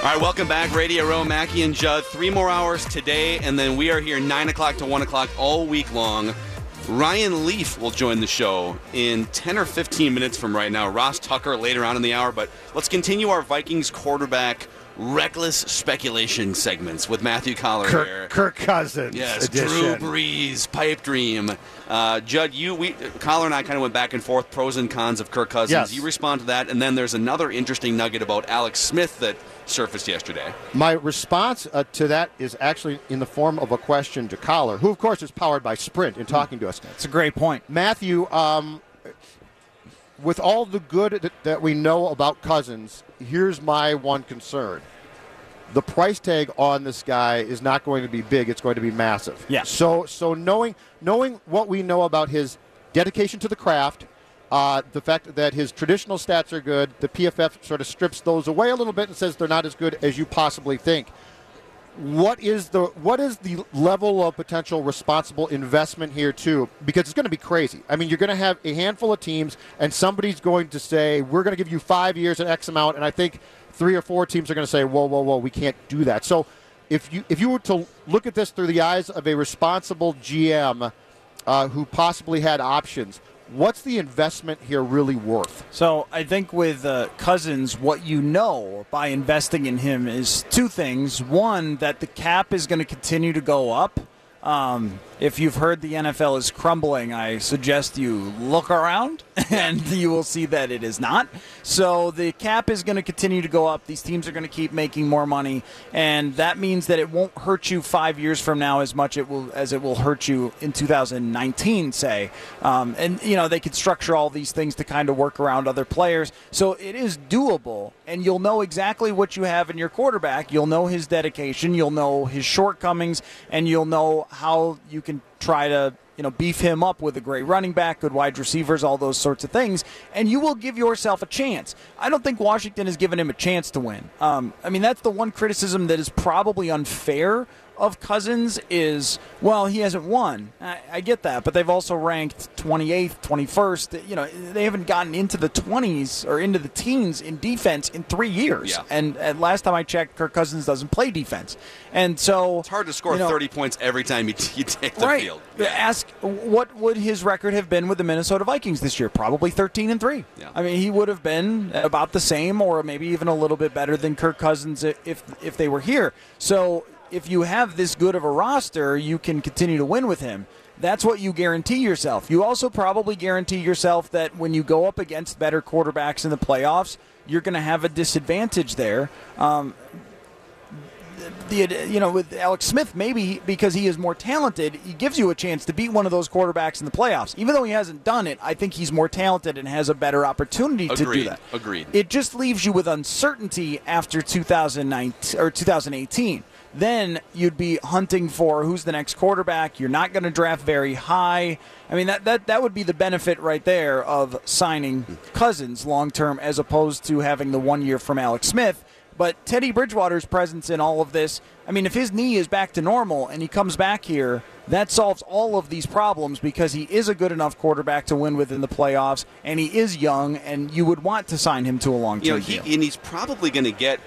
All right, welcome back, Radio Row, Mackey and Judd. Three more hours today, and then we are here 9 o'clock to 1 o'clock all week long. Ryan Leaf will join the show in 10 or 15 minutes from right now. Ross Tucker later on in the hour, but let's continue our Vikings quarterback reckless speculation segments with Matthew Coller Kirk, here. Kirk Cousins. Yes, edition. Drew Brees, pipe dream. Uh, Judd, you, we, Coller and I kind of went back and forth, pros and cons of Kirk Cousins. Yes. You respond to that, and then there's another interesting nugget about Alex Smith that surfaced yesterday. My response uh, to that is actually in the form of a question to Coller, who, of course, is powered by Sprint in talking to us. It's a great point. Matthew, um, with all the good that, that we know about Cousins, here's my one concern. The price tag on this guy is not going to be big; it's going to be massive. Yeah. So, so knowing knowing what we know about his dedication to the craft, uh, the fact that his traditional stats are good, the PFF sort of strips those away a little bit and says they're not as good as you possibly think. What is the what is the level of potential responsible investment here too? Because it's going to be crazy. I mean, you're going to have a handful of teams, and somebody's going to say, "We're going to give you five years and X amount," and I think three or four teams are going to say, "Whoa, whoa, whoa, we can't do that." So, if you if you were to look at this through the eyes of a responsible GM uh, who possibly had options, what's the investment here really worth? So I think with uh, Cousins, what you know by investing in him is two things. One, that the cap is going to continue to go up. Um, if you've heard the NFL is crumbling, I suggest you look around and you will see that it is not. So the cap is going to continue to go up. These teams are going to keep making more money, and that means that it won't hurt you five years from now as much it will as it will hurt you in 2019, say. Um, and you know they could structure all these things to kind of work around other players, so it is doable. And you'll know exactly what you have in your quarterback. You'll know his dedication. You'll know his shortcomings, and you'll know how you can try to you know beef him up with a great running back, good wide receivers, all those sorts of things, and you will give yourself a chance. I don't think Washington has given him a chance to win. Um, I mean, that's the one criticism that is probably unfair of Cousins is, well, he hasn't won. I, I, get that, but they've also ranked 28th, 21st. You know, they haven't gotten into the 20s or into the teens in defense in three years. Yeah. And, and last time I checked, Kirk Cousins doesn't play defense. And so It's hard to score you know, 30 points every time you, you take the right. field. Ask what would his record have been with the Minnesota Vikings this year? Probably 13 and 3. Yeah. I mean, he would have been about the same or maybe even a little bit better than Kirk Cousins if if they were here. So, if you have this good of a roster, you can continue to win with him. That's what you guarantee yourself. You also probably guarantee yourself that when you go up against better quarterbacks in the playoffs, you're going to have a disadvantage there. Um, the you know with Alex Smith maybe because he is more talented he gives you a chance to beat one of those quarterbacks in the playoffs even though he hasn't done it I think he's more talented and has a better opportunity to do that Agreed. it just leaves you with uncertainty after 2019 or 2018 then you'd be hunting for who's the next quarterback. You're not going to draft very high. I mean that, that that would be the benefit right there of signing Cousins long term as opposed to having the one year from Alex Smith. But Teddy Bridgewater's presence in all of this, I mean, if his knee is back to normal and he comes back here, that solves all of these problems because he is a good enough quarterback to win within the playoffs, and he is young, and you would want to sign him to a long You know, term he, deal. and he's probably going to get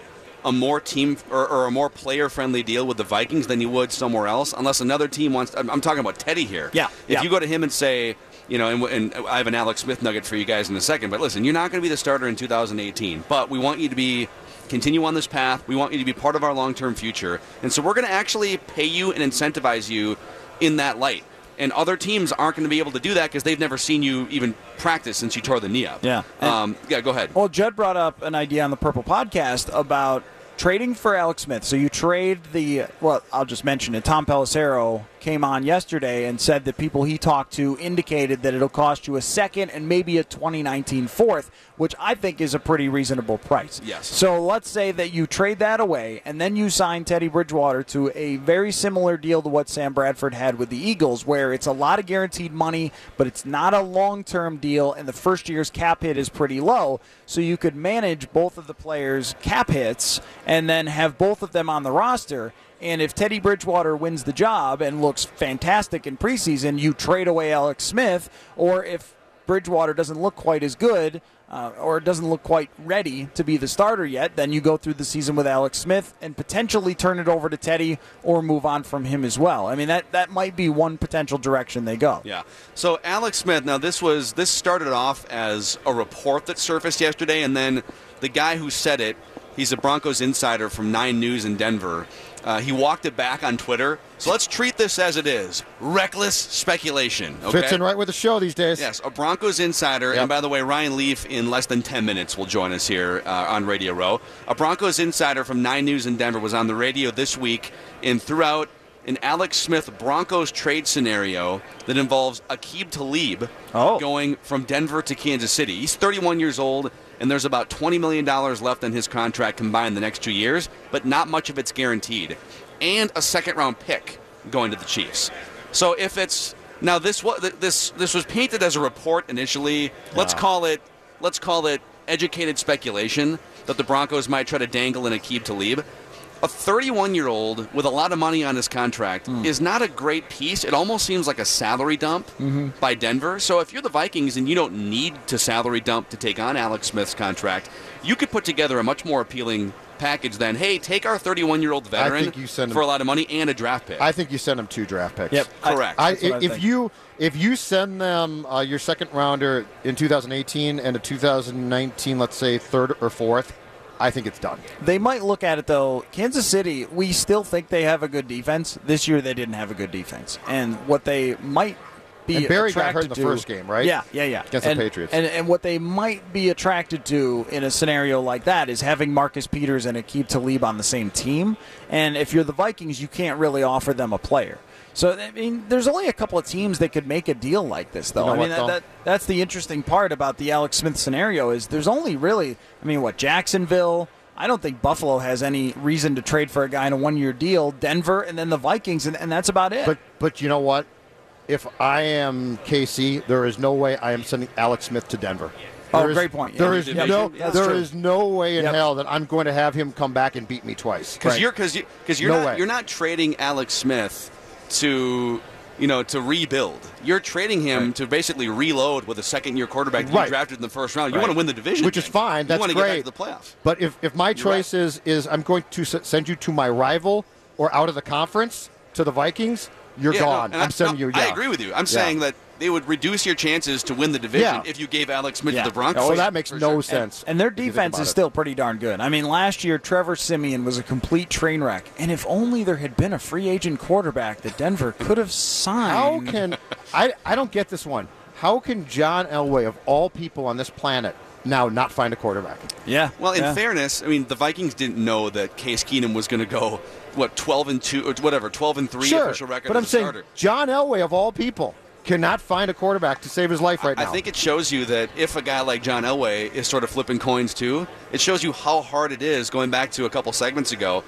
a more team or, or a more player friendly deal with the Vikings than you would somewhere else, unless another team wants. I'm, I'm talking about Teddy here. Yeah, If yeah. you go to him and say, you know, and, and I have an Alex Smith nugget for you guys in a second, but listen, you're not going to be the starter in 2018, but we want you to be continue on this path. We want you to be part of our long term future. And so we're going to actually pay you and incentivize you in that light. And other teams aren't going to be able to do that because they've never seen you even practice since you tore the knee up. Yeah. Um, yeah, go ahead. Well, Judd brought up an idea on the Purple podcast about trading for Alex Smith. So you trade the, well, I'll just mention it. Tom Pelissero came on yesterday and said that people he talked to indicated that it'll cost you a second and maybe a 2019 fourth, which I think is a pretty reasonable price. Yes. So let's say that you trade that away and then you sign Teddy Bridgewater to a very similar deal to what Sam Bradford had with the Eagles, where it's a lot of guaranteed money, but it's not a long term deal, and the first year's cap hit is pretty low. So you could manage both of the players' cap hits and then have both of them on the roster. And if Teddy Bridgewater wins the job and looks fantastic in preseason, you trade away Alex Smith. Or if Bridgewater doesn't look quite as good uh, or doesn't look quite ready to be the starter yet, then you go through the season with Alex Smith and potentially turn it over to Teddy or move on from him as well. I mean, that, that might be one potential direction they go. Yeah. So Alex Smith. Now this was this started off as a report that surfaced yesterday, and then the guy who said it, he's a Broncos insider from Nine News in Denver. Uh, he walked it back on Twitter. So let's treat this as it is: reckless speculation. Okay? Fits in right with the show these days. Yes, a Broncos insider. Yep. And by the way, Ryan Leaf in less than 10 minutes will join us here uh, on Radio Row. A Broncos insider from Nine News in Denver was on the radio this week and threw out an Alex Smith Broncos trade scenario that involves Aqib Talib Oh. going from Denver to Kansas City. He's 31 years old, and there's about $20 million left in his contract combined the next two years, but not much of it's guaranteed. And a second round pick going to the Chiefs. So if it's now this was this this was painted as a report initially. Let's call it let's call it educated speculation that the Broncos might try to dangle in Aqib Talib. A 31 year old with a lot of money on his contract is not a great piece. It almost seems like a salary dump by Denver. So if you're the Vikings and you don't need to salary dump to take on Alex Smith's contract, you could put together a much more appealing package than hey, take our 31 year old veteran think you send him- for a lot of money and a draft pick. I think you send them two draft picks. Yep. Correct. I, That's what I if you if you send them uh, your second rounder in 2018 and a 2019, let's say third or fourth, I think it's done. They might look at it though. Kansas City, we still think they have a good defense. This year they didn't have a good defense, and what they might be And Berry got hurt attracted in the to- first game, right? Yeah, yeah, yeah. Against the Patriots. And, and what they might be attracted to in a scenario like that is having Marcus Peters and Aqib Talib on the same team. And if you're the Vikings, you can't really offer them a player. So I mean, there's only a couple of teams that could make a deal like this, though. You know I mean, what, though? that, that that's the interesting part about the Alex Smith scenario is there's only really, I mean, what Jacksonville. I don't think Buffalo has any reason to trade for a guy in a one-year deal. Denver and then the Vikings, and, and that's about it. But but you know what? If I am KC, there is no way I am sending Alex Smith to Denver. Oh, There is- great point. There Yeah, is you no mention- that's there true. is no way in Yep. hell that I'm going to have him come back and beat me twice. because Right. you're because you, cause you're No not way. you're not trading Alex Smith to you know to rebuild. You're trading him to basically reload with a second year quarterback that Right. you drafted in the first round. You Right. want to win the division, Which is fine. That's you want to great. get back to the playoffs. But if, if my You're choice is is I'm going to send you to my rival or out of the conference to the Vikings, you're Yeah, gone. and I'm I, sending no, you. I agree with you. I'm Yeah. saying that they would reduce your chances to win the division Yeah. if you gave Alex Smith Yeah. to the Broncos. Oh, that makes no sure. sense. And their if you think defense about is it. still pretty darn good. I mean, last year Trevor Siemian was a complete train wreck, and if only there had been a free agent quarterback that Denver could have signed. How can I? I don't get this one. How can John Elway, of all people on this planet, now not find a quarterback? yeah. Well, in yeah. fairness, I mean the Vikings didn't know that Case Keenum was going to go what 12 and two or whatever 12 and three sure, official record but I'm saying starter. John Elway, of all people, cannot find a quarterback to save his life right now. I think it shows you that if a guy like John Elway is sort of flipping coins too, it shows you how hard it is, going back to a couple segments ago,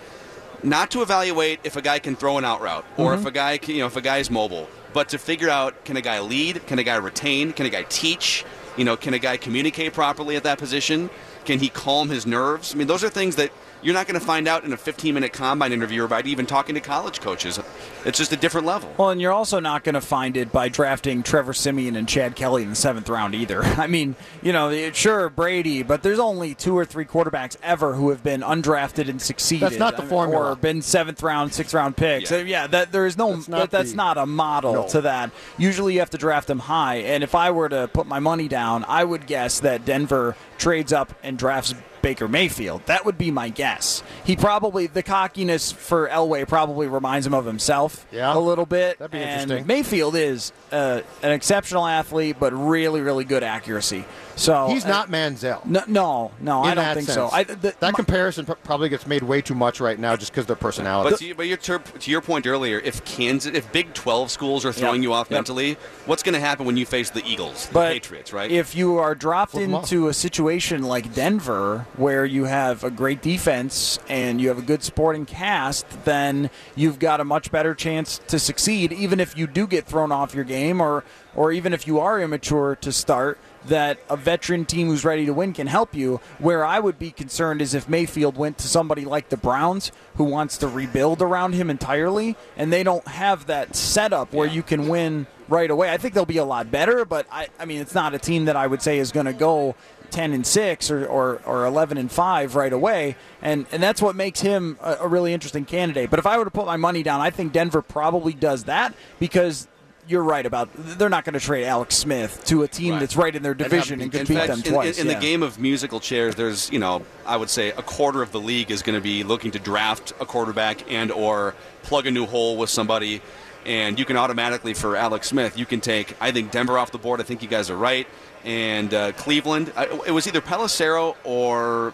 not to evaluate if a guy can throw an out route or Mm-hmm. if a guy can, you know, if a guy's mobile, but to figure out can a guy lead, can a guy retain, can a guy teach, you know, can a guy communicate properly at that position? Can he calm his nerves? I mean, those are things that you're not going to find out in a 15 minute combine interview or by even talking to college coaches. It's just a different level. Well, and you're also not going to find it by drafting Trevor Siemian and Chad Kelly in the seventh round either. I mean, you know, sure Brady, but there's only two or three quarterbacks ever who have been undrafted and succeeded. That's not the I mean, formula. Or been seventh round, sixth round picks. Yeah. Uh, Yeah, that there is no. That's not that, that's the- not a model No. to that. Usually, you have to draft them high. And if I were to put my money down, I would guess that Denver trades up and drafts Baker Mayfield. That would be my guess. He probably the cockiness for Elway probably reminds him of himself Yeah. a little bit. That'd be and interesting. Mayfield is uh, an exceptional athlete, but really, really good accuracy. So He's uh, not Manziel. No, no, no I don't think sense. so. I, the, that my- comparison probably gets made way too much right now just because of their personality. But, to, but your, to, to your point earlier, if Kansas, if Big 12 schools are throwing Yep. you off Yep. mentally, what's going to happen when you face the Eagles, the but Patriots, right? If you are dropped Flip 'em off. into a situation like Denver, where you have a great defense and you have a good sporting cast, then you've got a much better chance to succeed. Even if you do get thrown off your game, or or even if you are immature to start, that a veteran team who's ready to win can help you. Where I would be concerned is if Mayfield went to somebody like the Browns, who wants to rebuild around him entirely, and they don't have that setup where you can win right away. I think they'll be a lot better, but I, I mean, it's not a team that I would say is going to go 10 and 6 or, or, or 11 and 5 right away. And, and that's what makes him a, a really interesting candidate. But if I were to put my money down, I think Denver probably does that because you're right about they're not going to trade Alex Smith to a team Right. that's right in their division and, can in beat fact, them twice. in, in yeah. the game of musical chairs, there's you know I would say a quarter of the league is going to be looking to draft a quarterback and or plug a new hole with somebody, and you can automatically for Alex Smith you can take I think Denver off the board. I think you guys are right, and uh, Cleveland. I, it was either Pelissero or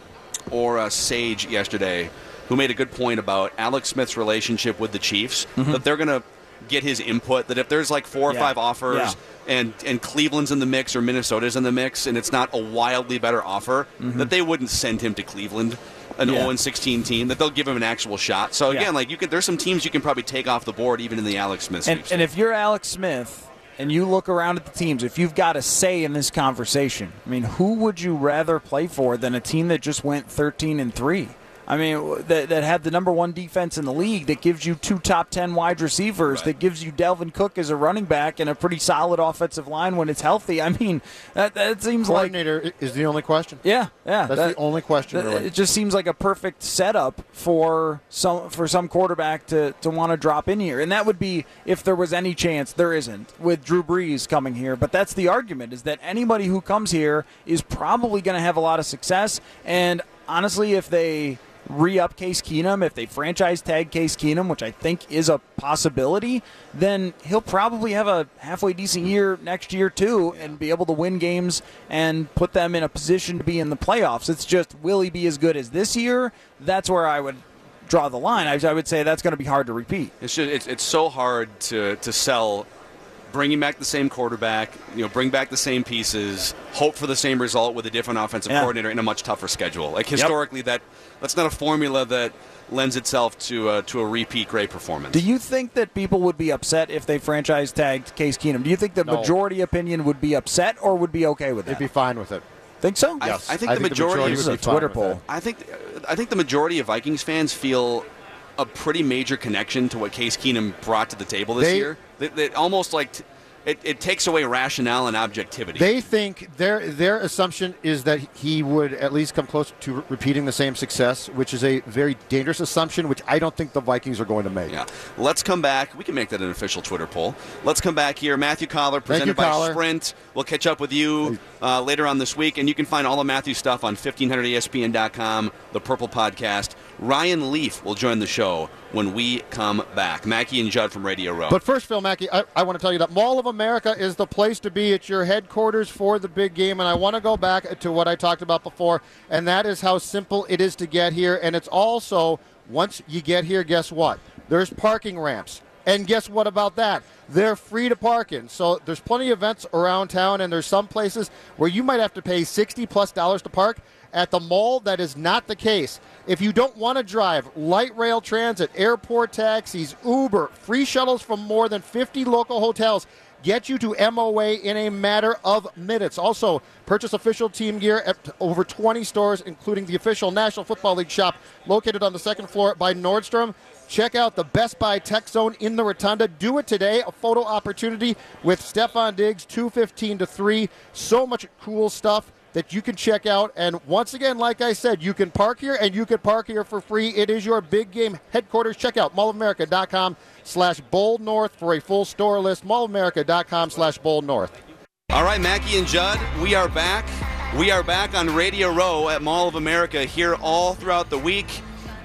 or uh, Sage yesterday who made a good point about Alex Smith's relationship with the Chiefs that they're going to get his input. That if there's like four or Mm-hmm. Yeah. five offers Yeah. and and Cleveland's in the mix or Minnesota's in the mix, and it's not a wildly better offer, that they wouldn't send him to Cleveland, an Mm-hmm. Yeah. 0 16 team. That they'll give him an actual shot. So Yeah. again, like you could, there's some teams you can probably take off the board even in the Alex Smith. And, and if you're Alex Smith and you look around at the teams, if you've got a say in this conversation, I mean, who would you rather play for than a team that just went 13 and three? I mean, that, that had the number one defense in the league, that gives you two top 10 wide receivers, Right. that gives you Dalvin Cook as a running back and a pretty solid offensive line when it's healthy. I mean, that, that seems like. Coordinator is the only question. Yeah, yeah. That's that- the only question, really. It just seems like a perfect setup for some for some quarterback to, to want to drop in here, and that would be if there was any chance. There isn't with Drew Brees coming here, but that's the argument: is that anybody who comes here is probably going to have a lot of success. And honestly, if they re-up Case Keenum, if they franchise tag Case Keenum, which I think is a possibility, then he'll probably have a halfway decent year next year too, and be able to win games and put them in a position to be in the playoffs. It's just will he be as good as this year? That's where I would draw the line. I, I would say that's going to be hard to repeat. It's just it's, it's so hard to to sell bringing back the same quarterback, you know, bring back the same pieces, hope for the same result with a different offensive Yeah. coordinator in a much tougher schedule. Like historically, that that's not a formula that lends itself to uh, to a repeat great performance. Do you think that people would be upset if they franchise tagged Case Keenum? Do you think the No. majority opinion would be upset or would be okay with it? They'd be fine with it. think so? I, Yes. I think I the think the majority. majority This is would a be Twitter poll. I think I think the majority of Vikings fans feel a pretty major connection to what Case Keenum brought to the table this They- year. That, that almost like t- it, it takes away rationale and objectivity. They think their their assumption is that he would at least come close to re- repeating the same success, which is a very dangerous assumption, which I don't think the Vikings are going to make. Yeah. Let's come back. We can make that an official Twitter poll. Let's come back here. Matthew Coller, presented you, by Coller. Sprint. We'll catch up with you uh, later on this week, and you can find all of Matthew's stuff on 1500ESPN.com, the Purple Podcast. Ryan Leaf will join the show when we come back. Mackey and Judd from Radio Row. But first, Phil Mackey, I, I want to tell you that Mall of America is the place to be. It's your headquarters for the big game. And I want to go back to what I talked about before, and that is how simple it is to get here. And it's also, once you get here, guess what? There's parking ramps. And guess what about that? They're free to park in. So there's plenty of events around town, and there's some places where you might have to pay 60 plus dollars to park. At the mall, that is not the case. If you don't want to drive, light rail transit, airport taxis, Uber, free shuttles from more than 50 local hotels get you to MOA in a matter of minutes. Also, purchase official team gear at over 20 stores, including the official National Football League shop located on the second floor by Nordstrom. Check out the Best Buy Tech Zone in the Rotunda. Do it today. A photo opportunity with Stefon Diggs, 215 to 3. So much cool stuff that you can check out. And once again, like I said, you can park here and you can park here for free. It is your big game headquarters. Check out mallofamerica.com slash bold north for a full store list. mallofamerica.com slash bold north. All right, Mackey and Judd, we are back. We are back on Radio Row at Mall of America here all throughout the week.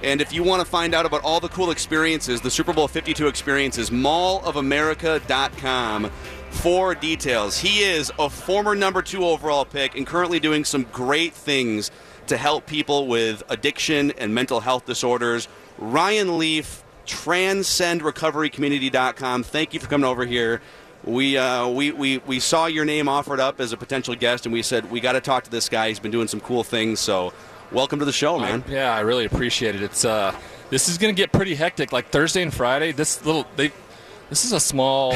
And if you want to find out about all the cool experiences, the Super Bowl 52 experiences, mallofamerica.com for details. He is a former number two overall pick and currently doing some great things to help people with addiction and mental health disorders. Ryan Leaf, transcendrecoverycommunity.com. Thank you for coming over here we, uh, we, we, we saw your name offered up as a potential guest, and we said, we got to talk to this guy. He's been doing some cool things. So, welcome to the show, man. I, yeah, I really appreciate it. It's uh, This is going to get pretty hectic. Like Thursday and Friday, this little, they, this is a small.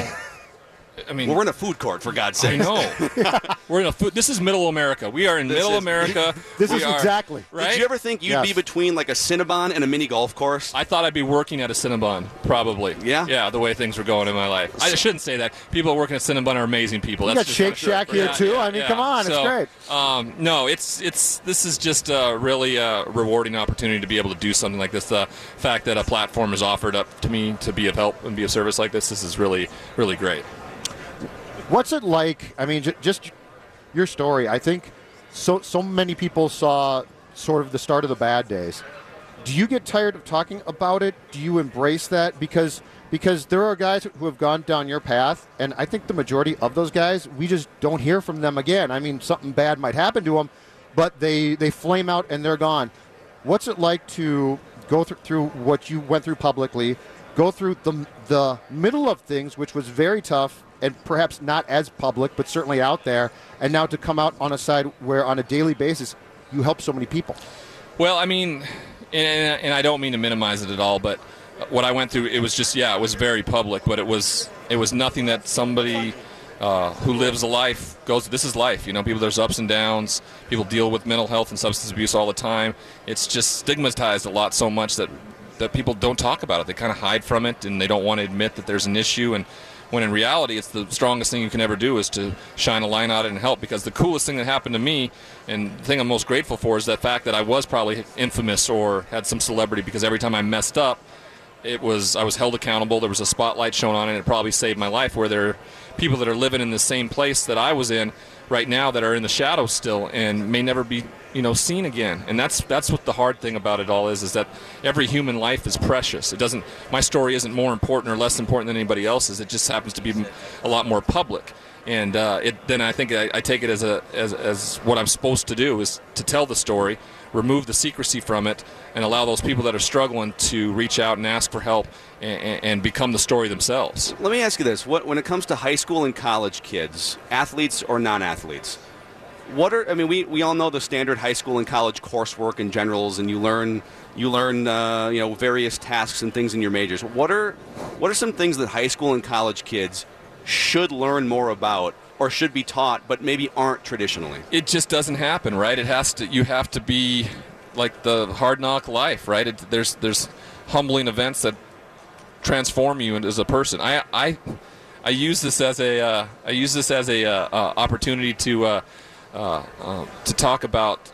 I mean, well, we're in a food court for God's sake. I know. we're in a food. This is Middle America. We are in This Middle is- America. This We is are- exactly. right. Did you ever think you'd Yes. be between like a Cinnabon and a mini golf course? I thought I'd be working at a Cinnabon, probably. Yeah? Yeah, the way things were going in my life. I shouldn't say that. People working at Cinnabon are amazing people. You That's got just Shake not true. Shack here Yeah, too. yeah, I mean, yeah. come on, it's great. Um, no, it's it's this is just a really uh, rewarding opportunity to be able to do something like this. The fact that a platform is offered up to me to be of help and be of service like this, this is really really great. What's it like? I mean, j- just your story. I think so. So many people saw sort of the start of the bad days. Do you get tired of talking about it? Do you embrace that? Because because there are guys who have gone down your path, and I think the majority of those guys, we just don't hear from them again. I mean, something bad might happen to them, but they they flame out and they're gone. What's it like to go through, through what you went through publicly, go through the the middle of things, which was very tough and perhaps not as public, but certainly out there, and now to come out on a side where on a daily basis you help so many people. Well, I mean, and, and I don't mean to minimize it at all, but what I went through, it was just yeah, it was very public, but it was it was nothing that somebody uh, who lives a life goes. This is life, you know. People, there's ups and downs. People deal with mental health and substance abuse all the time. It's just stigmatized a lot so much that that people don't talk about it. They kind of hide from it, and they don't want to admit that there's an issue. And when in reality, it's the strongest thing you can ever do is to shine a line on it and help. Because the coolest thing that happened to me, and the thing I'm most grateful for, is that fact that I was probably infamous or had some celebrity. Because every time I messed up, it was I was held accountable. There was a spotlight shown on it. and It probably saved my life. Where there are people that are living in the same place that I was in right now that are in the shadows still and may never be you know seen again. And that's that's what the hard thing about it all is is that every human life is precious. It doesn't. My story isn't more important or less important than anybody else's. It just happens to be a lot more public. And uh, it, then I think I, I take it as a as, as what I'm supposed to do is to tell the story, remove the secrecy from it, and allow those people that are struggling to reach out and ask for help and, and become the story themselves. Let me ask you this: what, when it comes to high school and college kids, athletes or non-athletes, what are I mean, we, we all know the standard high school and college coursework and generals, and you learn you learn uh, you know various tasks and things in your majors. What are what are some things that high school and college kids should learn more about or should be taught, but maybe aren't traditionally? it just doesn't happen, right? It has to. You have to be like the hard knock life, right? It, there's there's humbling events that transform you as a person. I I I use this as a uh, I use this as a uh, uh, opportunity to uh, uh, uh, to talk about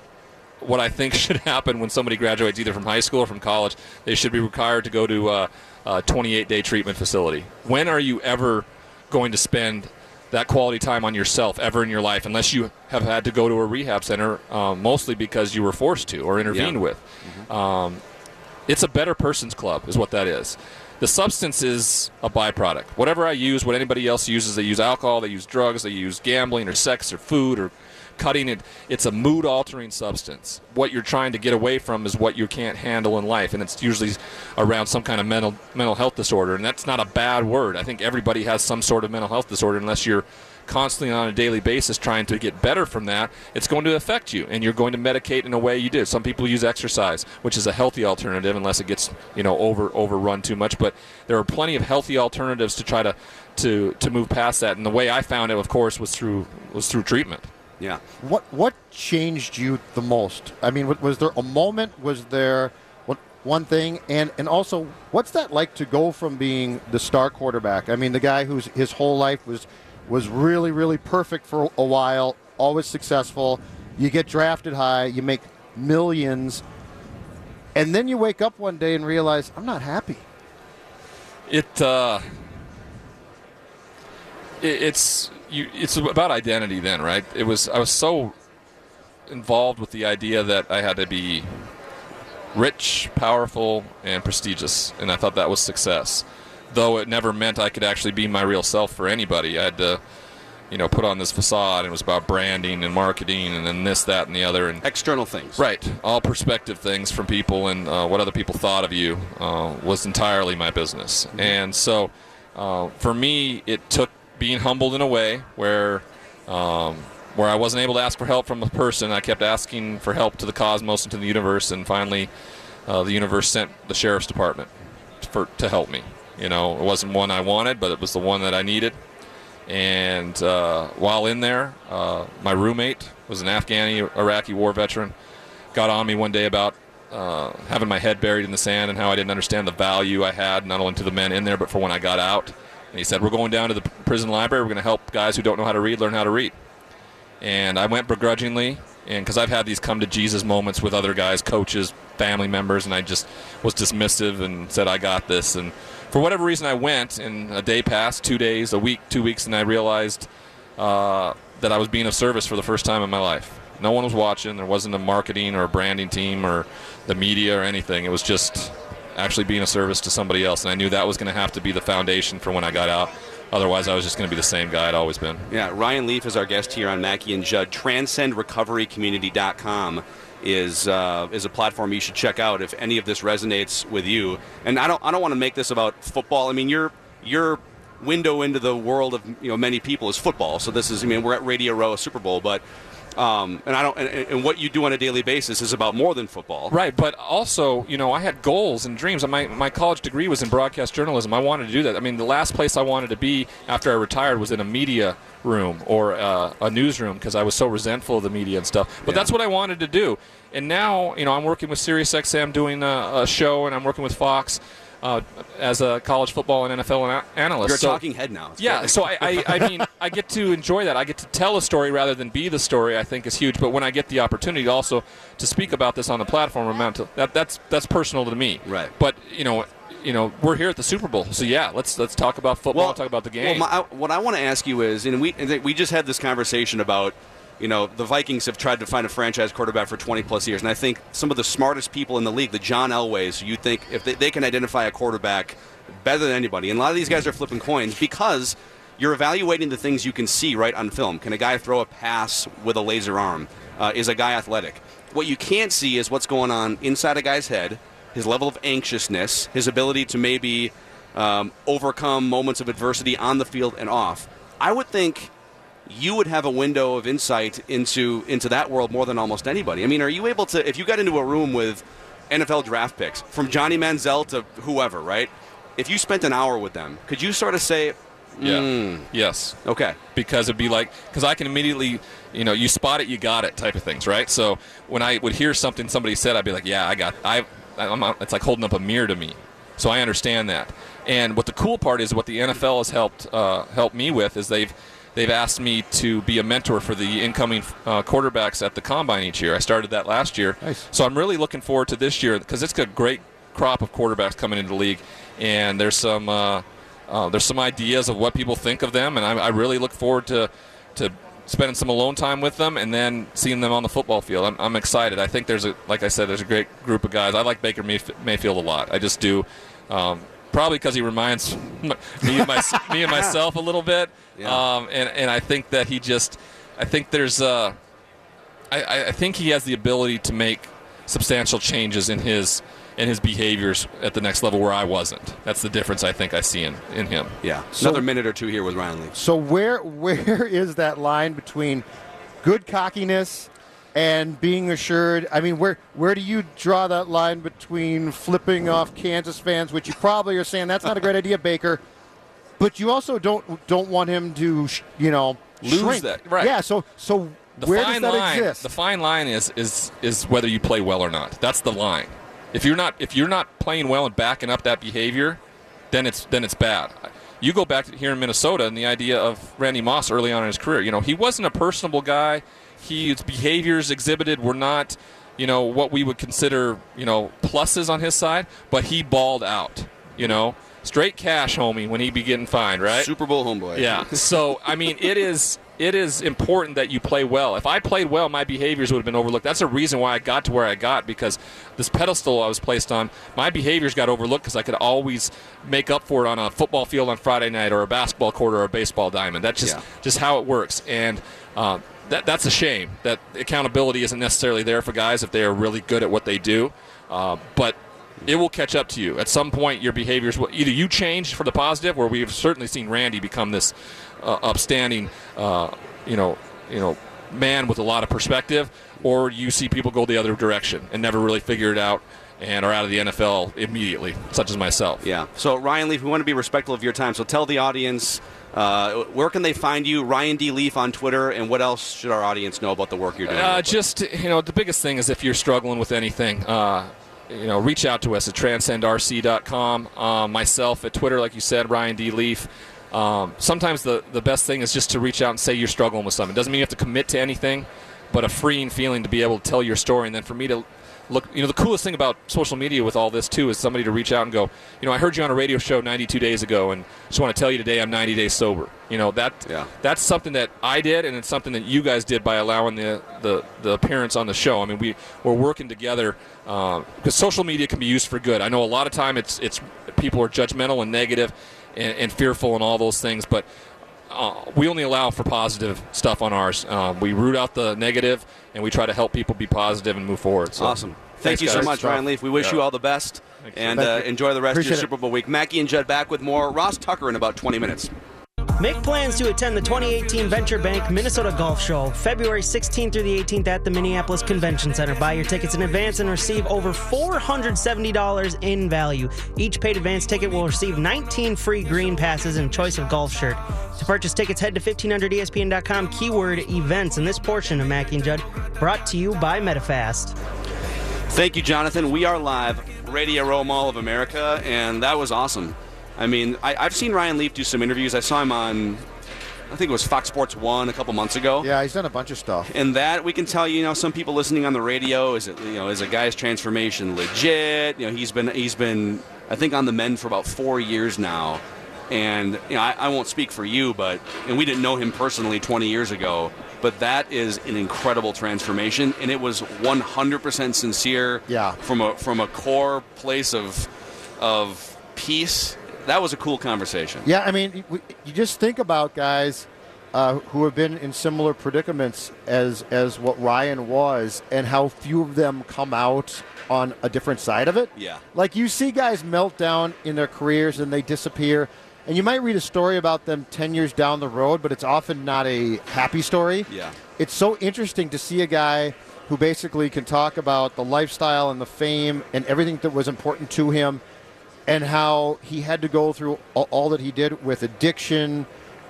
what I think should happen when somebody graduates either from high school or from college. They should be required to go to uh, a 28 day treatment facility. When are you ever going to spend that quality time on yourself ever in your life unless you have had to go to a rehab center, um, mostly because you were forced to or intervened Yeah. with? Um, it's a better person's club, is what that is. The substance is a byproduct. Whatever I use, what anybody else uses, they use alcohol, they use drugs, they use gambling or sex or food or cutting it. It's a mood altering substance. What you're trying to get away from is what you can't handle in life, and it's usually around some kind of mental mental health disorder. And that's not a bad word. I think everybody has some sort of mental health disorder, unless you're constantly on a daily basis trying to get better from that, it's going to affect you, and you're going to medicate in a way you do. Some people use exercise, which is a healthy alternative, unless it gets you know over overrun too much. But there are plenty of healthy alternatives to try to to to move past that. And the way I found it, of course, was through was through treatment. Yeah. What what changed you the most? I mean, was there a moment? Was there one- one thing? And and also, what's that like to go from being the star quarterback? I mean, the guy whose his whole life was was really really perfect for a while, always successful. You get drafted high, you make millions, and then you wake up one day and realize I'm not happy. It uh, it, it's you. It's about identity then, right? It was. I was so involved with the idea that I had to be rich, powerful, and prestigious, and I thought that was success. Though it never meant I could actually be my real self for anybody. I had to, you know, put on this facade, and it was about branding and marketing, and then this, that, and the other, and External things. Right. All perspective things from people and uh, what other people thought of you uh, was entirely my business. And so uh, for me, it took being humbled in a way where. Um, where I wasn't able to ask for help from a person, I kept asking for help to the cosmos and to the universe, and finally, uh, the universe sent the sheriff's department for to help me. You know, it wasn't one I wanted, but it was the one that I needed. And uh, while in there, uh, my roommate was an Afghani Iraqi war veteran. Got on me one day about uh, having my head buried in the sand and how I didn't understand the value I had, not only to the men in there, but for when I got out. And he said, We're going down to the prison library. We're going to help guys who don't know how to read learn how to read. And I went begrudgingly, and because I've had these come to Jesus moments with other guys, coaches, family members, and I just was dismissive and said, I got this. And for whatever reason, I went, and a day passed, two days, a week, two weeks, and I realized uh, that I was being of service for the first time in my life. No one was watching. There wasn't a marketing or a branding team or the media or anything. It was just actually being a service to somebody else, and I knew that was going to have to be the foundation for when I got out. Otherwise, I was just going to be the same guy I'd always been. Yeah, Ryan Leaf is our guest here on Mackey and Judd. TranscendRecoveryCommunity.com is uh, is a platform you should check out if any of this resonates with you. And I don't I don't want to make this about football. I mean, your your window into the world of you know many people is football. So this is I mean we're at Radio Row, Super Bowl, but um, and I don't and, and what you do on a daily basis is about more than football. Right, but also, you know, I had goals and dreams. My my college degree was in broadcast journalism. I wanted to do that. I mean, the last place I wanted to be after I retired was in a media room or uh, a newsroom because I was so resentful of the media and stuff. But Yeah. that's what I wanted to do. And now, you know, I'm working with SiriusXM doing a, a show, and I'm working with Fox. Uh, as a college football and NFL ana- analyst, You're a So- talking head now. It's yeah, so I, I, I mean, I get to enjoy that. I get to tell a story rather than be the story. I think is huge. But when I get the opportunity also to speak about this on the platform, amount to that that's that's personal to me. Right. But you know, you know, we're here at the Super Bowl, so yeah, let's let's talk about football. talk about the game. Well, my, I- what I want to ask you is, and we and we just had this conversation about, you know, the Vikings have tried to find a franchise quarterback for 20 plus years, and I think some of the smartest people in the league, the John Elways, you think if they, they can identify a quarterback better than anybody, and a lot of these guys are flipping coins because you're evaluating the things you can see right on film. Can a guy throw a pass with a laser arm? Uh, is a guy athletic? What you can't see is what's going on inside a guy's head, his level of anxiousness, his ability to maybe um, overcome moments of adversity on the field and off. I would think you would have a window of insight into into that world more than almost anybody. I mean, are you able to if you got into a room with NFL draft picks from Johnny Manziel to whoever, right? If you spent an hour with them, could you sort of say, yeah. Mm. Yes. okay, because it'd be like because I can immediately, you know, you spot it, you got it, type of things, right? So when I would hear something somebody said, I'd be like, yeah, I got, I, I'm, it's like holding up a mirror to me, so I understand that. And what the cool part is, what the NFL has helped uh, help me with is they've they've asked me to be a mentor for the incoming uh, quarterbacks at the combine each year. I started that last year, Nice. so I'm really looking forward to this year because it's a great crop of quarterbacks coming into the league, and there's some. Uh, uh, there's some ideas of what people think of them, and I, I really look forward to to spending some alone time with them and then seeing them on the football field. I'm, I'm excited. I think there's a like I said, there's a great group of guys. I like Baker Mayf- Mayfield a lot. I just do. Um, probably because he reminds me and my, me and myself a little bit. Yeah. Um, and and I think that he just, I think there's uh, I- I, I think he has the ability to make substantial changes in his in his behaviors at the next level where I wasn't. That's the difference I think I see in, in him. yeah, So- another minute or two here with Ryan Lee. So where where is that line between good cockiness and being assured? I mean, where where do you draw that line between flipping off Kansas fans, which you probably are saying that's not a great idea, Baker, but you also don't don't want him to sh- you know Lose shrink. that, right. Yeah. So so The where fine does that line, exist? the fine line is is is whether you play well or not. That's the line. If you're not if you're not playing well and backing up that behavior, then it's then it's bad. You go back to here in Minnesota and the idea of Randy Moss early on in his career. You know, he wasn't a personable guy. His behaviors exhibited were not, you know, what we would consider, you know, pluses on his side. But he balled out. You know, straight cash, homie, when he be getting fined, right? Super Bowl homeboy. Yeah. So I mean, it is it is important that you play well. If I played well, my behaviors would have been overlooked. That's a reason why I got to where I got because this pedestal I was placed on, my behaviors got overlooked because I could always make up for it on a football field on Friday night or a basketball court or a baseball diamond. That's just Yeah. just how it works. And uh, that that's a shame that accountability isn't necessarily there for guys if they are really good at what they do. Uh, but it will catch up to you at some point. Your behaviors will either you change for the positive, where we've certainly seen Randy become this uh, upstanding, uh, you know, you know, man with a lot of perspective, or you see people go the other direction and never really figure it out and are out of the NFL immediately, such as myself. Yeah. So Ryan Leaf, we want to be respectful of your time. So tell the audience uh, where can they find you, Ryan D Leaf on Twitter, and what else should our audience know about the work you're doing? Uh, just you know, the biggest thing is if you're struggling with anything, uh, you know, reach out to us at transcendrc.com. Um, myself at Twitter, like you said, Ryan D Leaf. Um, sometimes the the best thing is just to reach out and say you're struggling with something. It doesn't mean you have to commit to anything, but a freeing feeling to be able to tell your story, and then for me to look. You know, the coolest thing about social media with all this too is somebody to reach out and go, you know, I heard you on a radio show 92 days ago, and just want to tell you today I'm 90 days sober. You know that Yeah. that's something that I did, and it's something that you guys did by allowing the the, the appearance on the show. I mean, we we're working together uh, because social media can be used for good. I know a lot of time it's it's people are judgmental and negative and, and fearful and all those things, but uh, we only allow for positive stuff on ours. Uh, we root out the negative, and we try to help people be positive and move forward. So, Awesome. Thank thanks, you so much, Ryan Leaf. We wish Yeah. you all the best, and uh, enjoy the rest of your it. Super Bowl week. Mackey and Judd back with more. Ross Tucker in about 20 minutes. Make plans to attend the 2018 Venture Bank Minnesota Golf Show, February 16th through the 18th at the Minneapolis Convention Center. Buy your tickets in advance and receive over $470 in value. Each paid advance ticket will receive 19 free green passes and choice of golf shirt. To purchase tickets, head to 1500ESPN.com keyword events. And this portion of Mackey and Judd brought to you by MetaFast. Thank you, Jonathan. We are live, Radio Row Mall of America, and that was awesome. I mean, I, I've seen Ryan Leaf do some interviews. I saw him on, I think it was Fox Sports One a couple months ago. Yeah, he's done a bunch of stuff. And that we can tell you, you know, some people listening on the radio is it, you know, is a guy's transformation legit? You know, he's been he's been I think on the mend for about four years now, and you know, I, I won't speak for you, but and we didn't know him personally 20 years ago, but that is an incredible transformation, and it was 100% sincere. Yeah. From a from a core place of of peace. That was a cool conversation. Yeah, I mean, you- just think about guys uh, who have been in similar predicaments as as what Ryan was, and how few of them come out on a different side of it. Yeah. Like you see guys melt down in their careers and they disappear, and you might read a story about them ten years down the road, but it's often not a happy story. Yeah. It's so interesting to see a guy who basically can talk about the lifestyle and the fame and everything that was important to him and how he had to go through all, that he did with addiction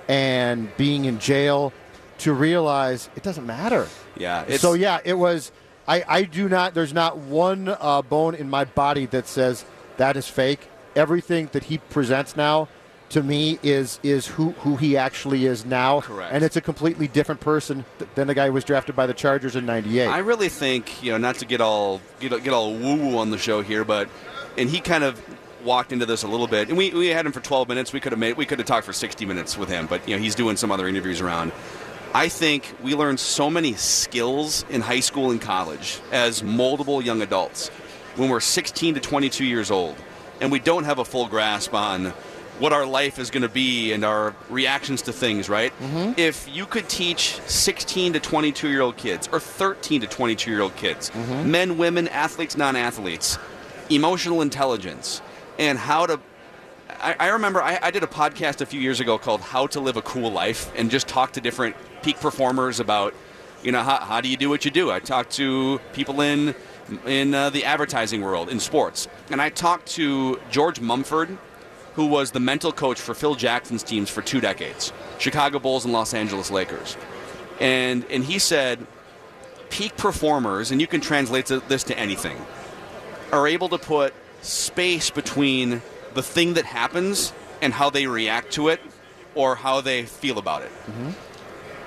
and being in jail to realize it doesn't matter. Yeah. It's, so yeah, it was. I, I do not. There's not one uh, bone in my body that says that is fake. Everything that he presents now, to me, is is who who he actually is now. Correct. And it's a completely different person th- than the guy who was drafted by the Chargers in '98. I really think you know not to get all get, get all woo woo on the show here, but and he kind of walked into this a little bit, and we, we had him for 12 minutes. We could have made we could have talked for 60 minutes with him, but you know he's doing some other interviews around. I think we learn so many skills in high school and college as moldable young adults when we're 16 to 22 years old, and we don't have a full grasp on what our life is going to be and our reactions to things, right? Mm-hmm. If you could teach 16 to 22 year old kids or 13 to 22 year old kids, mm-hmm. men, women, athletes, non athletes, emotional intelligence, and how to. I, I remember I, I did a podcast a few years ago called How to Live a Cool Life and just talked to different peak performers about, you know, how, how do you do what you do? I talked to people in in uh, the advertising world, in sports. And I talked to George Mumford, who was the mental coach for Phil Jackson's teams for two decades Chicago Bulls and Los Angeles Lakers. And, and he said, peak performers, and you can translate this to anything, are able to put space between the thing that happens and how they react to it or how they feel about it. Mm-hmm.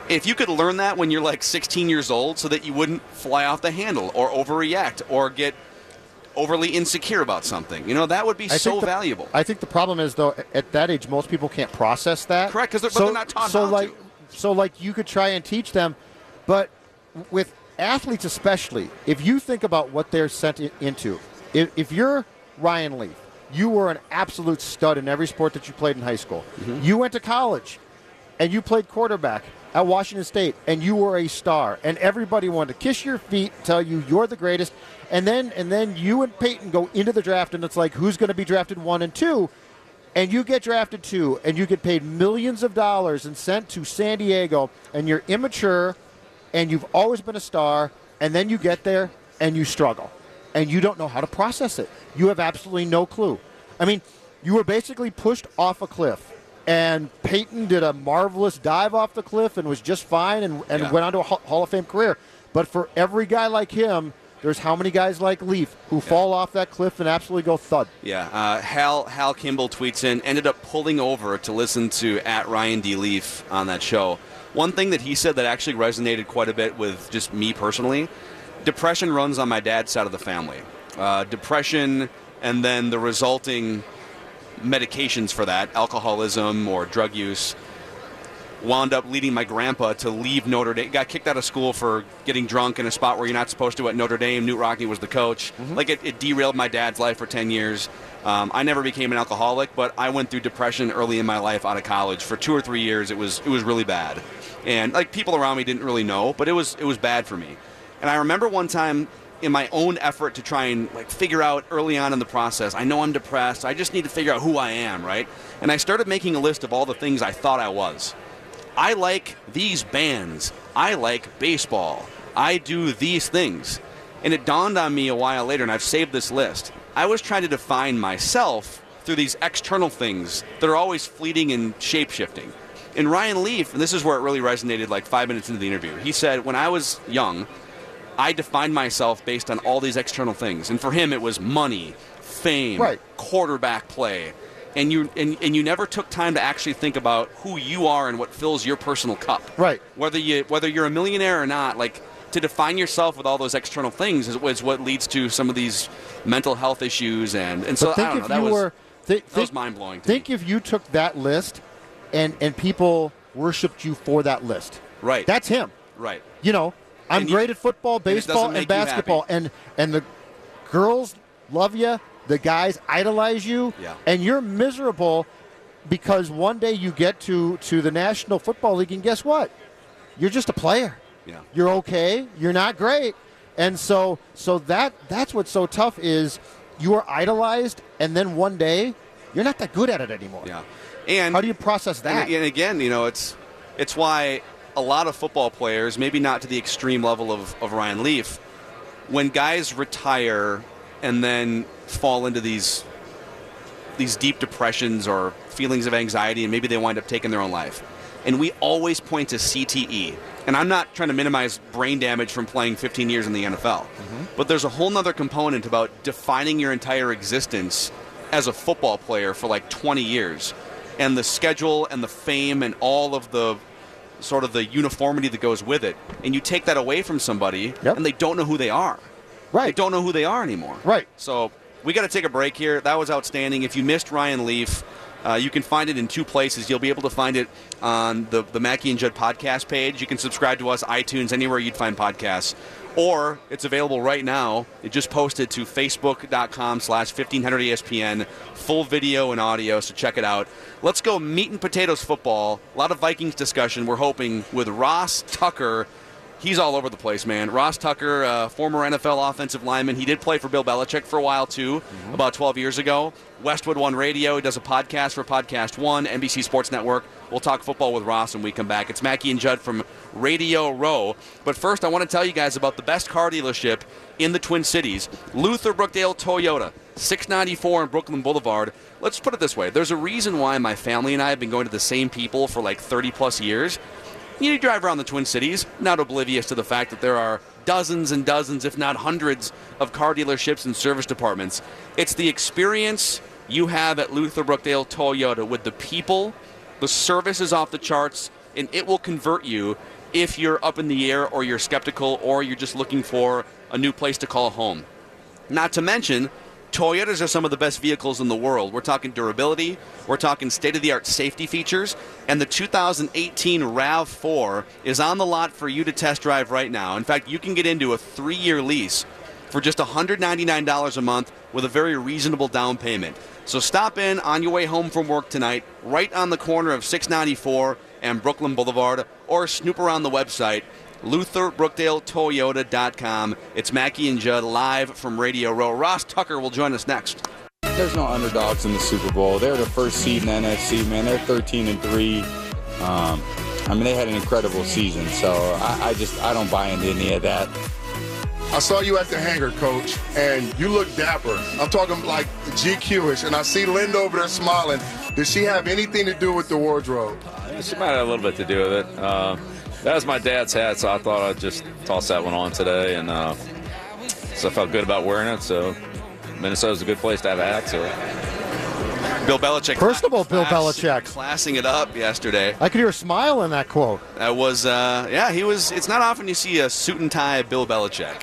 If you could learn that when you're like 16 years old so that you wouldn't fly off the handle or overreact or get overly insecure about something. You know, that would be I so the- valuable. I think the problem is though at that age most people can't process that. Correct, 'cause they're- so, they're not taught so like to. so like you could try and teach them, but with athletes especially, if you think about what they're sent into, if, if you're Ryan Leaf, you were an absolute stud in every sport that you played in high school. Mm-hmm. You went to college and you played quarterback at Washington State, and you were a star, and everybody wanted to kiss your feet, tell you you're the greatest, and then and then you and Peyton go into the draft, and it's like who's going to be drafted one and two, and you get drafted two, and you get paid millions of dollars and sent to San Diego, and you're immature, and you've always been a star, and then you get there and you struggle, and you don't know how to process it. You have absolutely no clue. I mean, you were basically pushed off a cliff. And Peyton did a marvelous dive off the cliff and was just fine and, and Yeah. went on to a Hall of Fame career. But for every guy like him, there's how many guys like Leaf who fall off that cliff and absolutely go thud. Yeah, uh, Hal Hal Kimball tweets in, ended up pulling over to listen to at Ryan D Leaf on that show. One thing that he said that actually resonated quite a bit with just me personally: depression runs on my dad's side of the family. Uh, depression, and then the resulting medications for that, alcoholism or drug use, wound up leading my grandpa to leave Notre Dame. Got kicked out of school for getting drunk in a spot where you're not supposed to at Notre Dame. Knute Rockne was the coach. Like it, it derailed my dad's life for 10 years. Um, I never became an alcoholic, but I went through depression early in my life out of college for two or three years. It was it was really bad, and like people around me didn't really know, but it was it was bad for me. And I remember one time in my own effort to try and like figure out early on in the process, I know I'm depressed. I just need to figure out who I am, right? And I started making a list of all the things I thought I was. I like these bands. I like baseball. I do these things. And it dawned on me a while later, and I've saved this list. I was trying to define myself through these external things that are always fleeting and shape shifting. And Ryan Leaf, and this is where it really resonated like five minutes into the interview, he said, When I was young, I defined myself based on all these external things. And for him, it was money, fame, Right. quarterback play. And you, and, and you never took time to actually think about who you are and what fills your personal cup. Right. Whether you whether you're a millionaire or not, like to define yourself with all those external things is, is what leads to some of these mental health issues and and so But I don't know that was were thi- that was think- mind-blowing Think me. if you took that list and and people worshipped you for that list. Right. That's him. right. You know, I'm And you- great at football, baseball, and, happy. basketball, and and the girls love you, the guys idolize you, Yeah. and you're miserable because one day you get to to the National Football League, and guess what? You're just a player. Yeah. You're okay. You're not great, and so so that that's what's so tough is you are idolized, and then one day you're not that good at it anymore. Yeah. And How do you process that? And, and again, you know, it's it's why a lot of football players, maybe not to the extreme level of, of Ryan Leaf, when guys retire and then fall into these these deep depressions or feelings of anxiety and maybe they wind up taking their own life. And we always point to CTE. And I'm not trying to minimize brain damage from playing 15 years in the NFL. Mm-hmm. But there's a whole nother component about defining your entire existence as a football player for like 20 years. And the schedule and the fame and all of the sort of the uniformity that goes with it. And you take that away from somebody Yep. and they don't know who they are. Right. They don't know who they are anymore. Right. So we got to take a break here. That was outstanding. If you missed Ryan Leaf, uh, you can find it in two places. You'll be able to find it on the, the Mackey and Judd podcast page. You can subscribe to us, iTunes, anywhere you'd find podcasts. Or it's available right now. It just posted to facebook.com slash 1500ESPN. Full video and audio, so check it out. Let's go meat and potatoes football. A lot of Vikings discussion, we're hoping, with Ross Tucker he's all over the place, man. Ross Tucker, uh, former NFL offensive lineman, he did play for Bill Belichick for a while too, about 12 years ago. Westwood One Radio, he does a podcast for Podcast One, NBC Sports Network. We'll talk football with Ross when we come back. It's Mackey and Judd from Radio Row. But first, I want to tell you guys about the best car dealership in the Twin Cities, Luther Brookdale Toyota. 694 on Brooklyn Boulevard. Let's put it this way there's a reason why my family and I have been going to the same people for like 30 plus years. You drive around the Twin Cities, not oblivious to the fact that there are dozens and dozens, if not hundreds, of car dealerships and service departments. It's the experience you have at Luther Brookdale Toyota with the people, the service is off the charts, and it will convert you if you're up in the air or you're skeptical or you're just looking for a new place to call home. Not to mention, Toyotas are some of the best vehicles in the world. We're talking durability, we're talking state of the art safety features, and the 2018 RAV4 is on the lot for you to test drive right now. In fact, you can get into a three year lease for just $199 a month with a very reasonable down payment. So stop in on your way home from work tonight, right on the corner of 694 and Brooklyn Boulevard, or snoop around the website LutherBrookdaleToyota.com. It's Mackey and Judd live from Radio Row. Ross Tucker will join us next. There's no underdogs in the Super Bowl. They're the first seed in the NFC, man. They're 13 and three. Um, I mean, they had an incredible season. So I, I just I don't buy into any of that. I saw you at the hangar, coach, and you look dapper. I'm talking like GQ-ish, and I see Linda over there smiling. Does she have anything to do with the wardrobe? Uh, she might have a little bit to do with it. Uh, that was my dad's hat, so I thought I'd just toss that one on today, and uh, so I felt good about wearing it. So Minnesota's a good place to have a hat. So Bill Belichick. all, Bill class- Belichick. Classing it up yesterday. I could hear a smile in that quote. That was, uh, yeah, he was. It's not often you see a suit and tie Bill Belichick.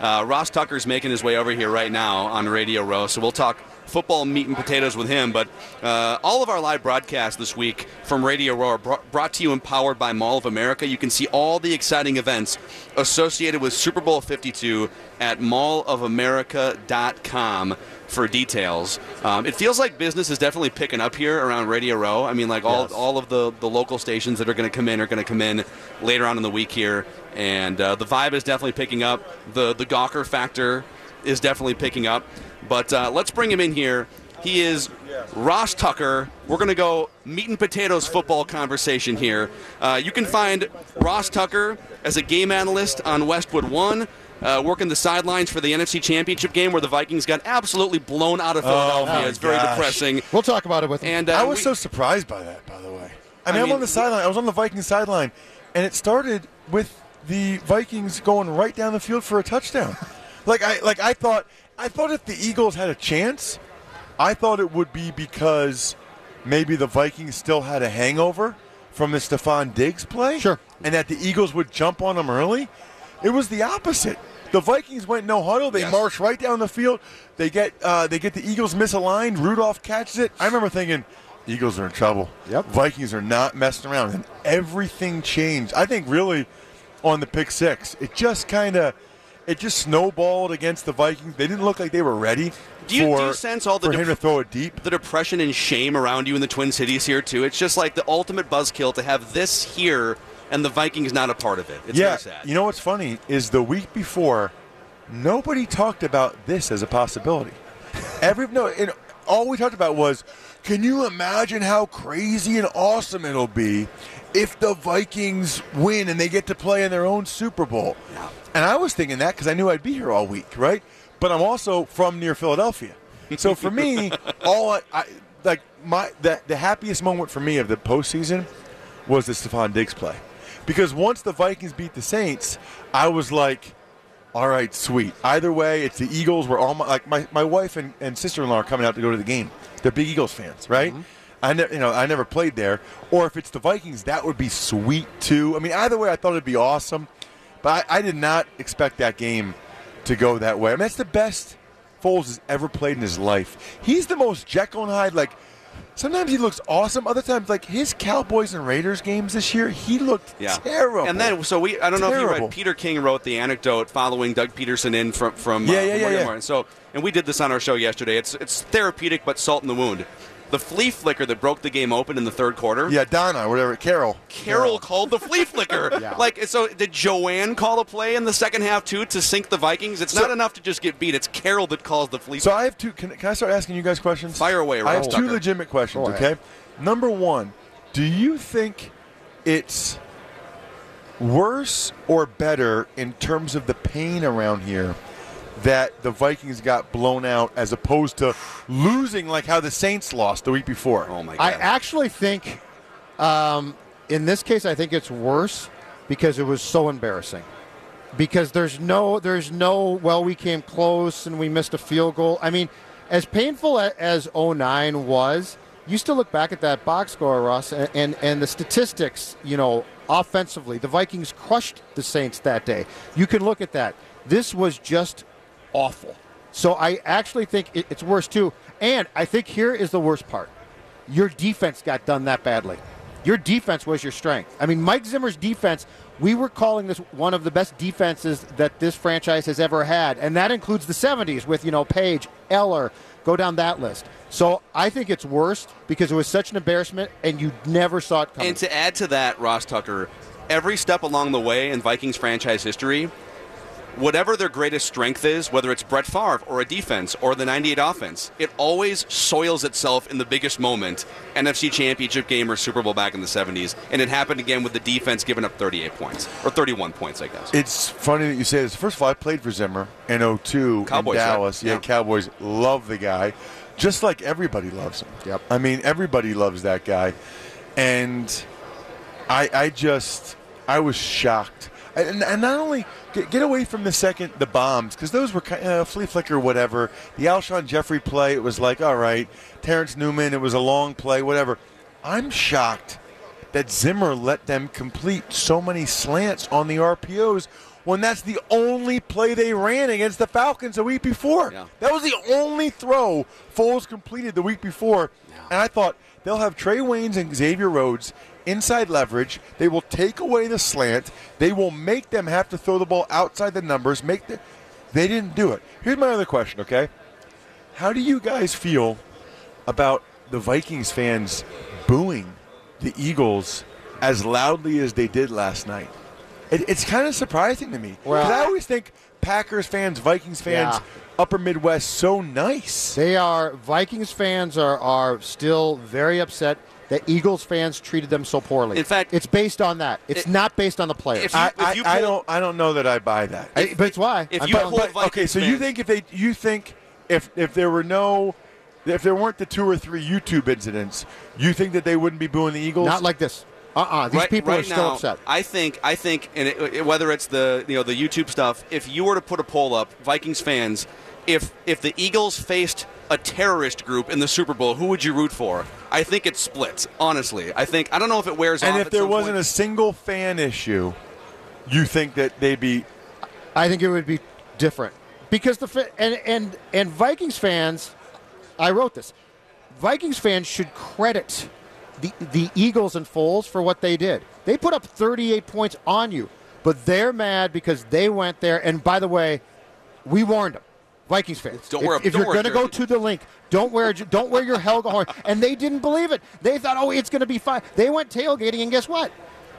Uh, Ross Tucker's making his way over here right now on Radio Row, so we'll talk football meat and potatoes with him. But uh, all of our live broadcasts this week from Radio Row are bro- brought to you and powered by Mall of America. You can see all the exciting events associated with Super Bowl 52 at mallofamerica.com for details. Um, it feels like business is definitely picking up here around Radio Row. I mean, like all, Yes. all of the, the local stations that are going to come in are going to come in later on in the week here. And uh, the vibe is definitely picking up. The, the Gawker factor is definitely picking up. But uh, let's bring him in here. He is Ross Tucker. We're going to go meat and potatoes football conversation here. Uh, you can find Ross Tucker as a game analyst on Westwood One, uh, working the sidelines for the NFC Championship game where the Vikings got absolutely blown out of Philadelphia. my it's very gosh. depressing. We'll talk about it with him. And uh, I was we- so surprised by that, by the way. I I mean, I am mean- on the sideline. I was on the Vikings sideline, and it started with the Vikings going right down the field for a touchdown. like I, like I thought, I thought if the Eagles had a chance, I thought it would be because maybe the Vikings still had a hangover from the Stefon Diggs play. Sure. And that the Eagles would jump on them early. It was the opposite. The Vikings went no huddle. They Yes. marched right down the field. They get uh, they get the Eagles misaligned. Rudolph catches it. I remember thinking, Eagles are in trouble. Yep. Vikings are not messing around, and everything changed. I think really on the pick six, it just kind of it just snowballed against the Vikings. They didn't look like they were ready Do you- do you sense all the for him to throw it deep. the depression and shame around you in the Twin Cities here too. It's just like the ultimate buzzkill to have this here and the Vikings not a part of it. It's yeah, very sad. you know what's funny is the week before, nobody talked about this as a possibility. Every no, and all we talked about was, can you imagine how crazy and awesome it'll be if the Vikings win and they get to play in their own Super Bowl? And I was thinking that because I knew I'd be here all week, right? But I'm also from near Philadelphia, so for me, all I, I like my the, the happiest moment for me of the postseason was the Stefon Diggs play. Because once the Vikings beat the Saints, I was like, all right, sweet. Either way, it's the Eagles. We're all my, like my, my wife and, and sister in law are coming out to go to the game. They're big Eagles fans, right? Mm-hmm. I never you know I never played there. Or if it's the Vikings, that would be sweet too. I mean, either way, I thought it'd be awesome. But I, I did not expect that game to go that way. I mean, that's the best Foles has ever played in his life. He's the most Jekyll and Hyde. Like sometimes he looks awesome. Other times, like his Cowboys and Raiders games this year, he looked Yeah. terrible. And then, so we, I don't know if you read, Peter King wrote the anecdote following Doug Pederson in from, from Yeah, uh, yeah, yeah, yeah. So, and we did this on our show yesterday. It's, it's therapeutic, but salt in the wound. The flea flicker that broke the game open in the third quarter. yeah, Donna, whatever, Carol. Carroll called the flea flicker. yeah. Like, so did Joanne call a play in the second half too to sink the Vikings? It's So- not enough to just get beat. It's Carol that calls the flea. So I have two. Can, can I start asking you guys questions? Fire away, I have Ross two Tucker. legitimate questions. Go. Okay. Number one, do you think it's worse or better in terms of the pain around here that the Vikings got blown out as opposed to losing like how the Saints lost the week before? oh my I actually think, um, in this case, I think it's worse because it was so embarrassing. Because there's no, there's no. Well, we came close and we missed a field goal. I mean, as painful as 09 was, you still look back at that box score, Russ, and, and and the statistics. You know, offensively, the Vikings crushed the Saints that day. You can look at that. This was just awful. So I actually think it, it's worse too. And I think here is the worst part. Your defense got done that badly. Your defense was your strength. I mean, Mike Zimmer's defense, we were calling this one of the best defenses that this franchise has ever had. And that includes the 70s with, you know, Page, Eller, go down that list. So I think it's worse because it was such an embarrassment and you never saw it coming. And to add to that, Ross Tucker, every step along the way in Vikings franchise history, whatever their greatest strength is, whether it's Brett Favre or a defense or the 98 offense, it always soils itself in the biggest moment, NFC Championship game or Super Bowl back in the 70s. And it happened again with the defense giving up 38 points, or 31 points, I guess. It's funny that you say this. First of all, I played for Zimmer in 02 Cowboys, in right? Dallas. Yeah, Yeah. Cowboys love the guy, just like everybody loves him. Yep. I mean, everybody loves that guy, and I, I just, I was shocked. And, and not only get, get away from the second the bombs because those were kind of uh, flea flicker whatever. The Alshon Jeffery play it was like all right. Terrence Newman it was a long play whatever. I'm shocked that Zimmer let them complete so many slants on the RPOs when that's the only play they ran against the Falcons a week before. That was the only throw Foles completed the week before. And I thought they'll have Trae Waynes and Xavier Rhodes inside leverage. They will take away the slant. They will make them have to throw the ball outside the numbers. Make the, They didn't do it. Here's my other question, okay? How do you guys feel about the Vikings fans booing the Eagles as loudly as they did last night? It, it's kind of surprising to me. Well- 'Cause I always think Packers fans, Vikings fans, Yeah. Upper Midwest, so nice. They are Vikings fans are are still very upset that Eagles fans treated them so poorly. In fact- it's based on that. It's not based on the players. If you- I, I, you I pull- don't. I don't know that I buy that. I- but it's why. if I'm you talking- pull But, Vikings okay, so you think if they, you think if if there were no, if there weren't the two or three YouTube incidents, you think that they wouldn't be booing the Eagles? not like this. Uh-uh. These right, people right are still now, upset. I think I think, and it, it- whether it's the you know the YouTube stuff, if you were to put a poll up, Vikings fans, if if the Eagles faced a terrorist group in the Super Bowl, who would you root for? I think it splits. Honestly, I think I don't know if it wears and off. if at there some wasn't point. a single fan issue, you think that they'd be I think it would be different because the and and and Vikings fans. I wrote this. Vikings fans should credit the the Eagles and Foles for what they did. They put up 38 points on you, but they're mad because they went there. And by the way, we warned them. Vikings fans, Don't if, wear a- if don't you're going to go to the Linc, don't wear don't wear your Helga horn. And they didn't believe it. They thought, oh, it's going to be fine. They went tailgating, and guess what?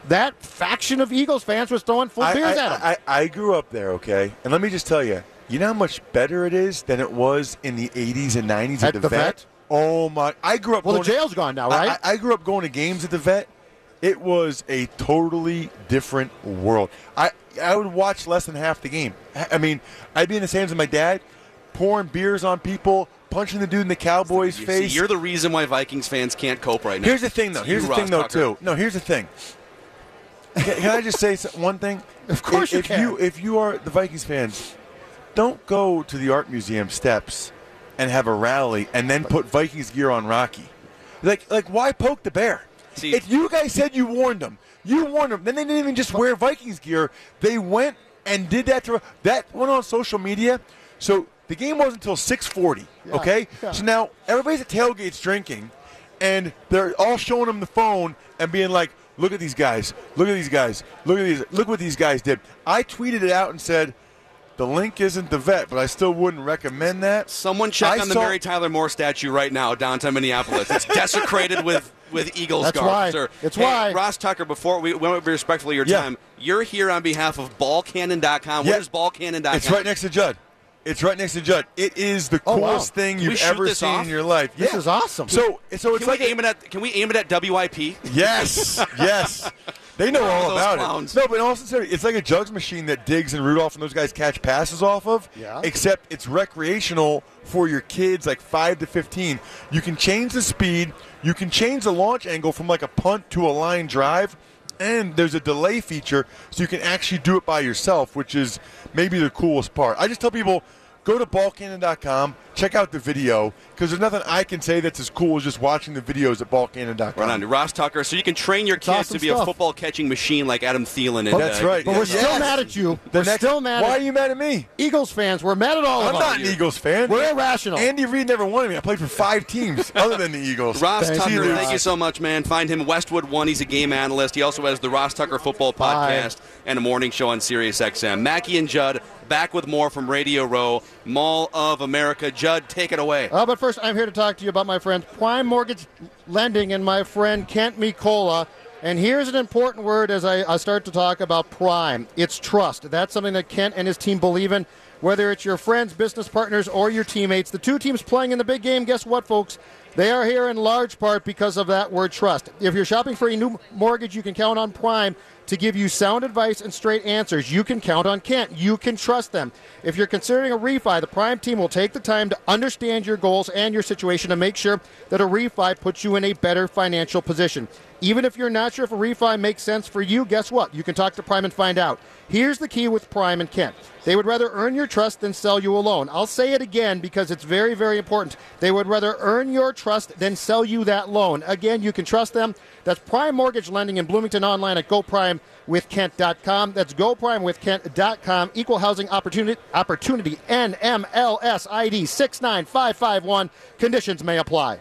That faction of Eagles fans was throwing full I, beers I, at them. I, I grew up there, okay? And let me just tell you, you know how much better it is than it was in the 80s and 90s at, At the vet? Oh, my. I grew up Well, the going to- jail's gone now, I- right? I, I grew up going to games at the vet. It was a totally different world. I, I would watch less than half the game. I I mean, I'd be in the stands with my dad, pouring beers on people, punching the dude in the Cowboys' You see, face. you're the reason why Vikings fans can't cope right now. Here's the thing, though. Here's you, the thing, Ross though, Tucker. too. No, here's the thing. Can, can I just say one thing? Of course if, you if can. you if you are the Vikings fans, don't go to the art museum steps and have a rally and then put Vikings gear on Rocky. Like like why poke the bear? See- if you guys said you warned them, you warned them. Then they didn't even just wear Vikings gear. They went and did that to that went on social media. So the game wasn't until 6:40. okay, yeah. so now everybody's at tailgates drinking, and they're all showing them the phone and being like, "Look at these guys! Look at these guys! Look at these! Look what these guys did!" I tweeted it out and said, "The Linc isn't the vet, but I still wouldn't recommend that." Someone check I on the saw- Mary Tyler Moore statue right now downtown Minneapolis. It's desecrated with with Eagles That's garb, why. sir. It's Hey, why. Ross Tucker. Before we went over respectfully your Yeah. time, you're here on behalf of BallCannon.com. Yeah. What is BallCannon.com? It's right next to Judd. It's right next to Judd. It is the Oh, wow. coolest thing you've ever seen off? in your life. This Yeah. is awesome. So, so it's Can like we aim it at? Can we aim it at WIP? Yes, yes. They know all Those about clowns. it. No, but in all sincerity, it's like a jugs machine that Diggs and Rudolph and those guys catch passes off of. Yeah. Except it's recreational for your kids, like five to fifteen. You can change the speed. You can change the launch angle from like a punt to a line drive. And there's a delay feature, so you can actually do it by yourself, which is maybe the coolest part. I just tell people go to ballcannon.com, check out the video because there's nothing I can say that's as cool as just watching the videos at ballcannon.com. Right on Ross Tucker, so you can train your kids awesome to be a football catching machine like Adam Thielen. And, That's uh, right. But we're Yes. still mad at you. The we're next- still mad. Why are you mad at me? Eagles fans? We're mad at all of them. I'm not you. an Eagles fan. We're irrational. Andy Reid never wanted me. I played for five teams other than the Eagles. Ross Thank Tucker, you, thank you so much, man. Find him Westwood One. He's a game analyst. He also has the Ross Tucker Football Bye. Podcast and a morning show on Sirius XM. Mackey and Judd back with more from Radio Row, Mall of America. Judd, take it away. Uh, but first, I'm here to talk to you about my friend Prime Mortgage Lending and my friend Kent Mikola. And here's an important word as I, I start to talk about Prime. It's trust. That's something that Kent and his team believe in. Whether it's your friends, business partners, or your teammates, the two teams playing in the big game, guess what, folks? They are here in large part because of that word trust. If you're shopping for a new mortgage, you can count on Prime to give you sound advice and straight answers. You can count on Kent. You can trust them. If you're considering a refi, the Prime team will take the time to understand your goals and your situation to make sure that a refi puts you in a better financial position. Even if you're not sure if a refi makes sense for you, guess what? You can talk to Prime and find out. Here's the key with Prime and Kent. They would rather earn your trust than sell you a loan. I'll say it again because it's very, very important. They would rather earn your trust than sell you that loan. Again, you can trust them. That's Prime Mortgage Lending in Bloomington online at GoPrimeWithKent.com. That's GoPrimeWithKent.com. Equal Housing Opportunity, opportunity NMLS ID 69551. Conditions may apply.